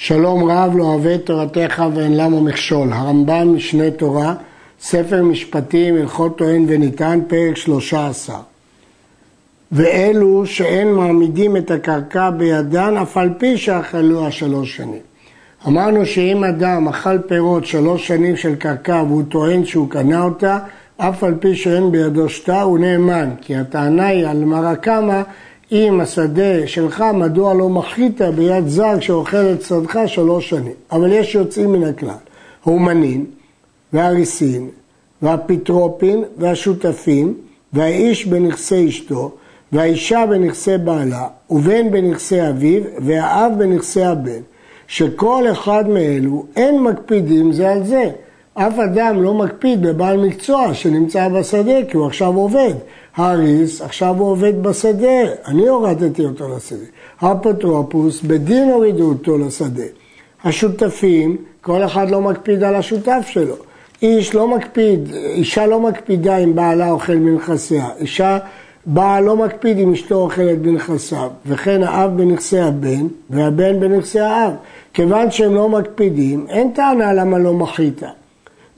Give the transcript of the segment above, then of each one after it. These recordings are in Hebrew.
שלום רב לא אוהב את תורתך ואין למה מכשול. הרמב"ם משנה תורה, ספר משפטים, הלכות טוען וניתן, פרק 13. ואלו שאין מעמידים את הקרקע בידן, אף על פי שאכלו השלוש שנים. אמרנו שאם אדם אכל פירות שלוש שנים של קרקע והוא טוען שהוא קנה אותה, אף על פי שאין בידו שתה, הוא נאמן, כי הטענה היא על מרקמה אם השדה שלך, מדוע לא מחית ביד זר שאוכל את שדך שלוש שנים? אבל יש יוצאים מן הכלל, האומנים והריסין והפיטרופין והשותפים והאיש בנכסי אשתו והאישה בנכסי בעלה ובן בנכסי אביו והאב בנכסי הבן שכל אחד מאלו אין מקפידים זה על זה אף אדם לא מקפיד בבעל מקצוע שנמצא בשדה כי הוא עכשיו עובד. האריס, עכשיו הוא עובד בשדה, אני הורדתי אותו לשדה. האפוטרופוס, בדין הורידו אותו לשדה. השותפים, כל אחד לא מקפיד על השותף שלו. איש לא מקפיד, אישה לא מקפידה אם בעלה אוכל מנכסיה. אישה, בעל לא מקפיד אם אשתו אוכלת בנכסיו. וכן האב בנכסי הבן והבן בנכסי האב. כיוון שהם לא מקפידים, אין טענה למה לא מחית.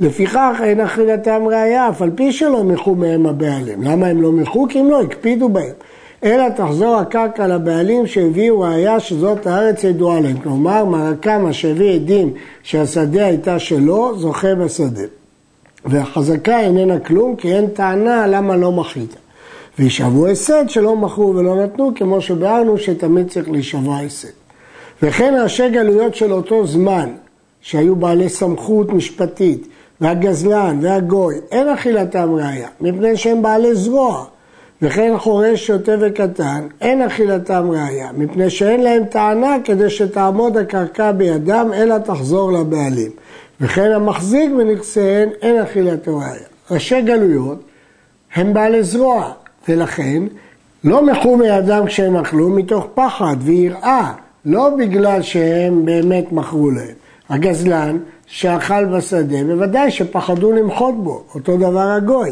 לפיכך אין אכילתם ראייה, אף על פי שלא מיחו מהם הבעלים. למה הם לא מיחו? כי הם לא הקפידו בהם. אלא תחזור הקרקע לבעלים שהביאו ראייה שזאת הארץ ידועה להם. כלומר, מרקמה שהביא עדים שהשדה הייתה שלו, זוכה בשדה. והחזקה איננה כלום, כי אין טענה למה לא מחית. וישבו הסד שלא מכרו ולא נתנו, כמו שביארנו שתמיד צריך להישבע הסד. וכן ראשי גלויות של אותו זמן, שהיו בעלי סמכות משפטית, והגזלן והגוי, אין אכילתם ראיה, מפני שהם בעלי זרוע. וכן חורש שוטה וקטן, אין אכילתם ראיה, מפני שאין להם טענה כדי שתעמוד הקרקע בידם, אלא תחזור לבעלים. וכן המחזיק בנכסיהן, אין אכילתו ראיה. ראשי גלויות הם בעלי זרוע, ולכן לא מחו מידם כשהם אכלו מתוך פחד ויראה, לא בגלל שהם באמת מכרו להם. הגזלן שאכל בשדה, בוודאי שפחדו למחות בו, אותו דבר הגוי.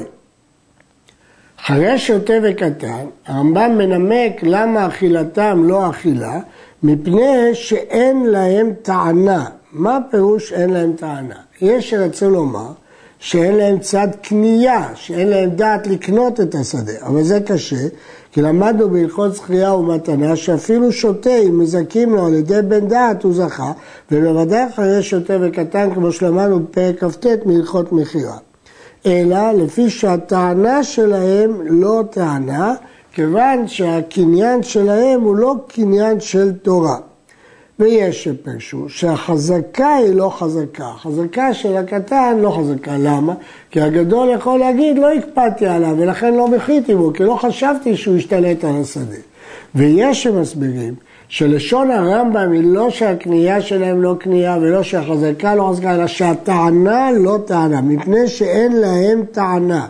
אחרי שוטה וקטן, הרמב"ם מנמק למה אכילתם לא אכילה, מפני שאין להם טענה. מה הפירוש אין להם טענה? יש שרצו לומר שאין להם צד קנייה, שאין להם דעת לקנות את השדה, אבל זה קשה, כי למדנו בהלכות זכייה ומתנה שאפילו שוטה, אם מזכים לו על ידי בן דעת, הוא זכה, ובוודאי אחרי שוטה וקטן, כמו שלמדנו בפרק כ"ט מהלכות מכירה. אלא לפי שהטענה שלהם לא טענה, כיוון שהקניין שלהם הוא לא קניין של תורה. ויש שפרשו שהחזקה היא לא חזקה, החזקה של הקטן לא חזקה, למה? כי הגדול יכול להגיד לא הקפדתי עליו ולכן לא מחיתי בו, כי לא חשבתי שהוא ישתלט על השדה. ויש שמסבירים שלשון הרמב"ם היא לא שהקנייה שלהם לא קנייה ולא שהחזקה לא חזקה, אלא שהטענה לא טענה, מפני שאין להם טענה.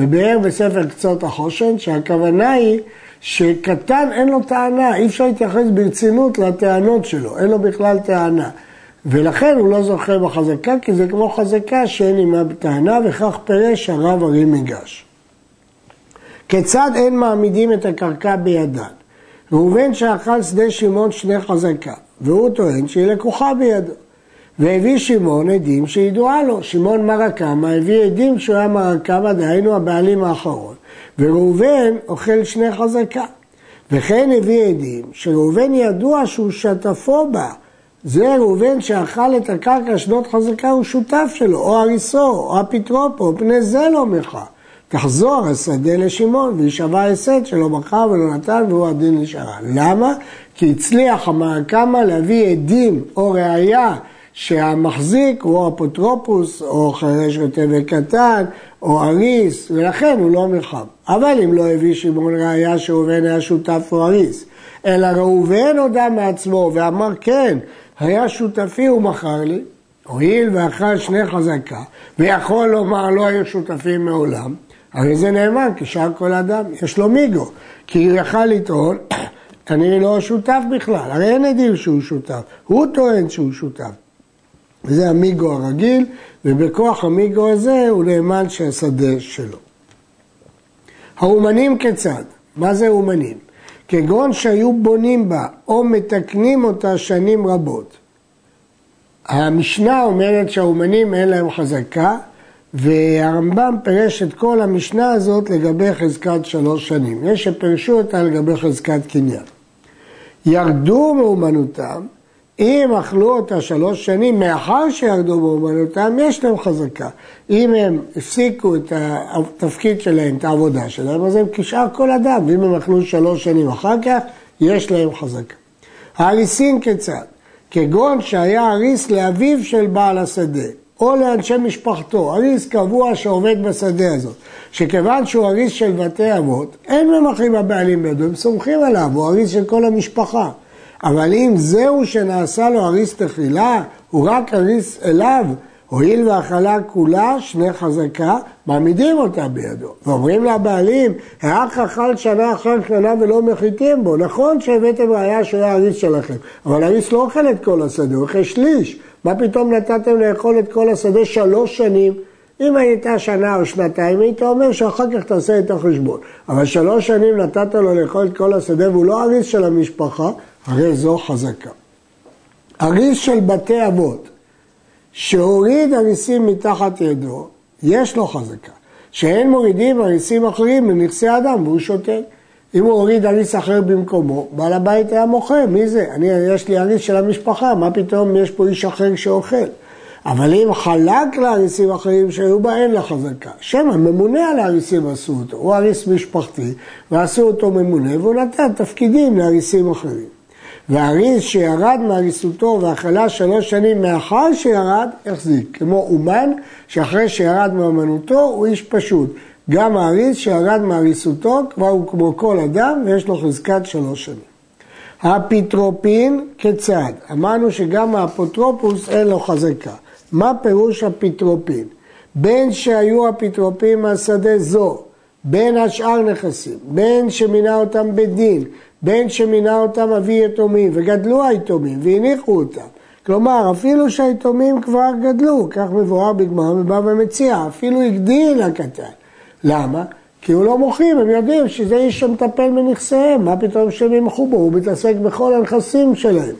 ובאר בספר קצות החושן שהכוונה היא שקטן אין לו טענה, אי אפשר להתייחס ברצינות לטענות שלו, אין לו בכלל טענה. ולכן הוא לא זוכה בחזקה, כי זה כמו חזקה שאין עימה טענה, וכך פירש הרב ארי מגש. כיצד אין מעמידים את הקרקע בידן? ראובן שאכל שדה שמעון שני חזקה, והוא טוען שהיא לקוחה בידו. והביא שמעון עדים שידועה לו. שמעון מרקמה הביא עדים שהוא היה מרקמה, דהיינו הבעלים האחרון. וראובן אוכל שני חזקה. וכן הביא עדים שראובן ידוע שהוא שתפו בה. זה ראובן שאכל את הקרקע שנות חזקה הוא שותף שלו, או הריסו, או הפטרופו, פני זה לא מחה. תחזור השדה לשמעון וישבע הסד שלא מכר ולא נתן והוא הדין נשארה. למה? כי הצליח המעקמה להביא עדים או ראייה שהמחזיק הוא אפוטרופוס או חרש כותב קטן או אריס ולכן הוא לא מלחם. אבל אם לא הביא שמעון ראיה שראובן היה שותף או אריס, אלא ראובן הודה מעצמו ואמר כן, היה שותפי הוא מכר לי, הואיל ואכל שני חזקה ויכול לומר לא היו שותפים מעולם, הרי זה נאמן כשאר כל אדם, יש לו מיגו, כי הוא יכל לטעון אני לא שותף בכלל, הרי אין עדים שהוא שותף, הוא טוען שהוא שותף. וזה המיגו הרגיל, ובכוח המיגו הזה הוא נאמן שהשדה שלו. האומנים כיצד? מה זה אומנים? כגון שהיו בונים בה או מתקנים אותה שנים רבות, המשנה אומרת שהאומנים אין להם חזקה, והרמב"ם פירש את כל המשנה הזאת לגבי חזקת שלוש שנים. יש שפירשו אותה לגבי חזקת קניין. ירדו מאומנותם, אם אכלו אותה שלוש שנים, מאחר שירדו מאומנותם, יש להם חזקה. אם הם הפסיקו את התפקיד שלהם, את העבודה שלהם, אז הם כשאר כל אדם, ואם הם אכלו שלוש שנים אחר כך, יש להם חזקה. האריסין כיצד? כגון שהיה אריס לאביו של בעל השדה, או לאנשי משפחתו, אריס קבוע שעובד בשדה הזאת, שכיוון שהוא אריס של בתי אבות, אין ממחים הבעלים בידו, הם סומכים עליו, הוא אריס של כל המשפחה. אבל אם זהו שנעשה לו אריס תחילה, הוא רק אריס אליו, הואיל והאכלה כולה, שני חזקה, מעמידים אותה בידו. ואומרים לבעלים, האח אכל שנה אחר שנה ולא מחיתים בו. נכון שהבאתם ראייה שהוא היה אריס שלכם, אבל אריס לא אוכל את כל השדה, הוא אוכל שליש. מה פתאום נתתם לאכול את כל השדה שלוש שנים? אם הייתה שנה או שנתיים, היית אומר שאחר כך תעשה את החשבון. אבל שלוש שנים נתת לו לאכול את כל השדה והוא לא אריס של המשפחה, הרי זו חזקה. אריס של בתי אבות, שהוריד אריסים מתחת ידו, יש לו חזקה. שאין מורידים אריסים אחרים לנכסי אדם והוא שותק. אם הוא הוריד אריס אחר במקומו, בעל הבית היה מוכר, מי זה? אני, יש לי אריס של המשפחה, מה פתאום יש פה איש אחר שאוכל? אבל אם חלק לאריסים אחרים שהיו בה, אין לה חזקה. שם הממונה על האריסים עשו אותו, הוא אריס משפחתי, ועשו אותו ממונה, והוא נתן תפקידים לאריסים אחרים. והאריס שירד מאריסותו ואכלה שלוש שנים מאחר שירד, החזיק. כמו אומן שאחרי שירד מאמנותו הוא איש פשוט. גם האריס שירד מאריסותו כבר הוא כמו כל אדם ויש לו חזקת שלוש שנים. האפיטרופין כיצד? אמרנו שגם האפוטרופוס אין לו חזקה. מה פירוש אפיטרופין? בין שהיו אפיטרופים מהשדה זו, בין השאר נכסים, בין שמינה אותם בדין, בין שמינה אותם אבי יתומים, וגדלו היתומים, והניחו אותם. כלומר, אפילו שהיתומים כבר גדלו, כך מבואר בגמר ובא ומציע, אפילו הגדיל הקטן. למה? כי הוא לא מוחים, הם יודעים שזה איש שמטפל בנכסיהם, מה פתאום שהם ימחו בו, הוא מתעסק בכל הנכסים שלהם.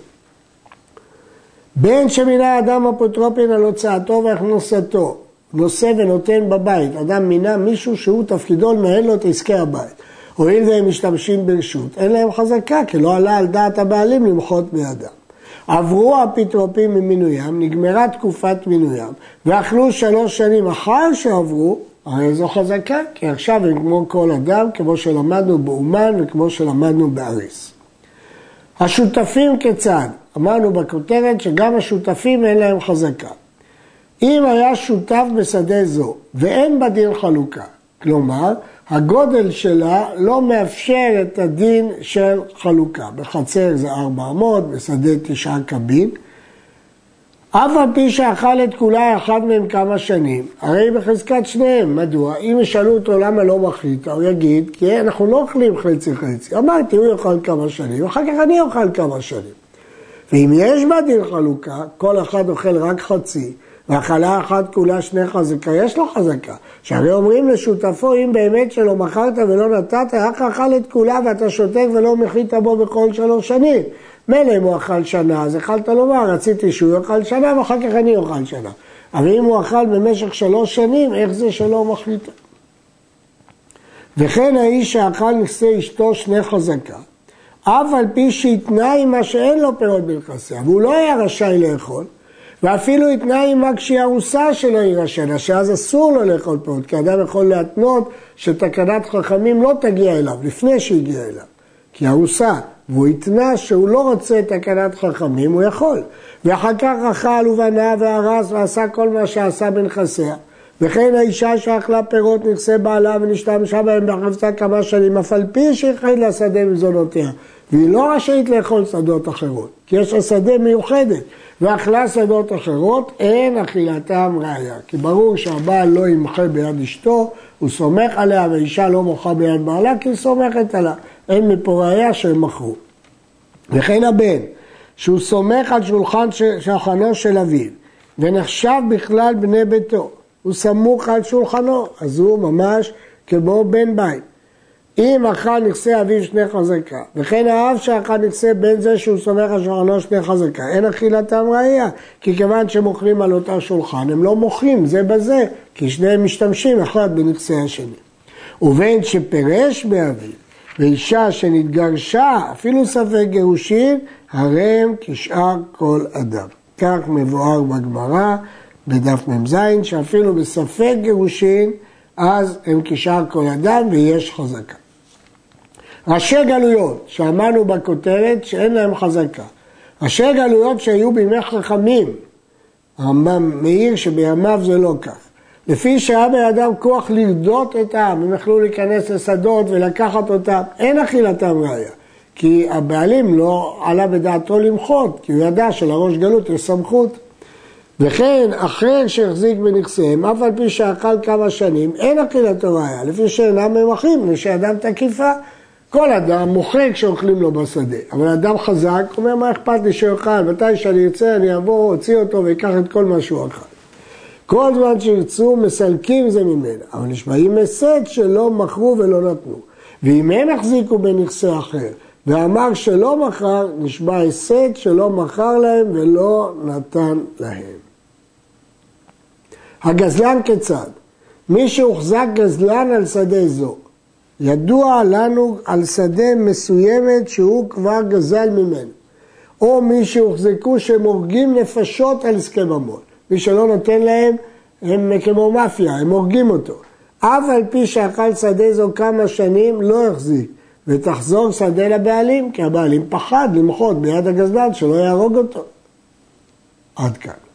בין שמינה אדם אפוטרופין על הוצאתו והכנסתו, נושא ונותן בבית, אדם מינה מישהו שהוא תפקידו לנהל לו את עסקי הבית. הואיל והם משתמשים ברשות, אין להם חזקה, כי לא עלה על דעת הבעלים למחות בידם. עברו האפיטרופים ממינוים, נגמרה תקופת מינוים, ואכלו שלוש שנים אחר שעברו, הרי זו חזקה, כי עכשיו הם כמו כל אדם, כמו שלמדנו באומן וכמו שלמדנו באריס. השותפים כיצד? אמרנו בכותרת שגם השותפים אין להם חזקה. אם היה שותף בשדה זו ואין בה דין חלוקה, כלומר, הגודל שלה לא מאפשר את הדין של חלוקה. בחצר זה 400, בשדה תשעה קבין. אף על פי שאכל את כולה אחד מהם כמה שנים, הרי בחזקת שניהם. מדוע? אם ישאלו אותו למה לא מחליט, הוא יגיד, כי אנחנו לא אוכלים חצי חצי. אמרתי, הוא יאכל כמה שנים, ואחר כך אני אוכל כמה שנים. ואם יש בה דין חלוקה, כל אחד אוכל רק חצי, והאכלה אחת כולה שני חזקה, יש לו חזקה. שהרי אומרים לשותפו, אם באמת שלא מכרת ולא נתת, רק אכל את כולה ואתה שותק ולא מחית בו בכל שלוש שנים. מילא אם הוא אכל שנה, אז יכלת לומר, רציתי שהוא יאכל שנה ואחר כך אני אוכל שנה. אבל אם הוא אכל במשך שלוש שנים, איך זה שלא מחליט? וכן האיש שאכל נכסי אשתו שני חזקה, אף על פי שהתנה עמה שאין לו פירות בנכסיה, והוא לא היה רשאי לאכול, ואפילו התנה עמה כשהיא ארוסה שלא יירשנה, שאז אסור לו לאכול פירות, כי אדם יכול להתנות שתקנת חכמים לא תגיע אליו, לפני שהגיע אליו, כי ארוסה, והוא התנה שהוא לא רוצה תקנת חכמים, הוא יכול. ואחר כך אכל ובנה והרס ועשה כל מה שעשה בנכסיה. וכן האישה שאכלה פירות נכסי בעלה ונשתמשה בהם בחפצה כמה שנים, אף על פי שהחליט לשדה מזונותיה. והיא לא רשאית לאכול שדות אחרות, כי יש לה שדה מיוחדת. ואכלה שדות אחרות, אין אכילתם ראיה. כי ברור שהבעל לא ימחה ביד אשתו, הוא סומך עליה, והאישה לא מוחה ביד בעלה, כי היא סומכת עליה. אין מפה ראיה שהם מכרו. וכן הבן, שהוא סומך על שולחן שולחנו של אביו, ונחשב בכלל בני ביתו, הוא סמוך על שולחנו, אז הוא ממש כמו בן בית. אם אכל נכסי אביו שני חזקה, וכן האב שאכל נכסי בן זה שהוא סומך על שולחנו שני חזקה, אין אכילתם ראייה, כי כיוון שהם אוכלים על אותה שולחן, הם לא מוחים זה בזה, כי שניהם משתמשים אחד בנכסי השני. ובין שפירש באביו, ואישה שנתגרשה, אפילו ספק גירושין, הרי הם כשאר כל אדם. כך מבואר בגמרא, בדף מ"ז, שאפילו בספק גירושין, אז הם כשאר כל אדם ויש חזקה. ראשי גלויות, שאמרנו בכותרת שאין להם חזקה. ראשי גלויות שהיו בימי חכמים, הרמב"ם מעיר שבימיו זה לא כך. לפי שהיה בידם כוח לרדות את העם, הם יכלו להיכנס לשדות ולקחת אותם, אין אכילתם ראיה. כי הבעלים לא עלה בדעתו למחות, כי הוא ידע שלראש גלות יש סמכות. וכן, אחר שהחזיק בנכסיהם, אף על פי שאכל כמה שנים, אין אכילתו ראיה, לפי שאינם ממחים, לפי שאדם תקיפה. כל אדם מוחק כשאוכלים לו בשדה, אבל אדם חזק אומר מה אכפת לי שיאכל, מתי שאני ארצה אני אבוא, אוציא אותו ואקח את כל מה שהוא אכל. כל זמן שירצו מסלקים זה ממנה, אבל נשמעים הישג שלא מכרו ולא נתנו. ואם הם החזיקו בנכסי אחר ואמר שלא מכר, נשמע הישג שלא מכר להם ולא נתן להם. הגזלן כיצד? מי שהוחזק גזלן על שדה זו ידוע לנו על שדה מסוימת שהוא כבר גזל ממנו. או מי שהוחזקו שהם הורגים נפשות על הסכם ממון. מי שלא נותן להם, הם כמו מאפיה, הם הורגים אותו. אף על פי שאכל שדה זו כמה שנים, לא החזיק. ותחזור שדה לבעלים, כי הבעלים פחד למחות ביד הגזלן שלא יהרוג אותו. עד כאן.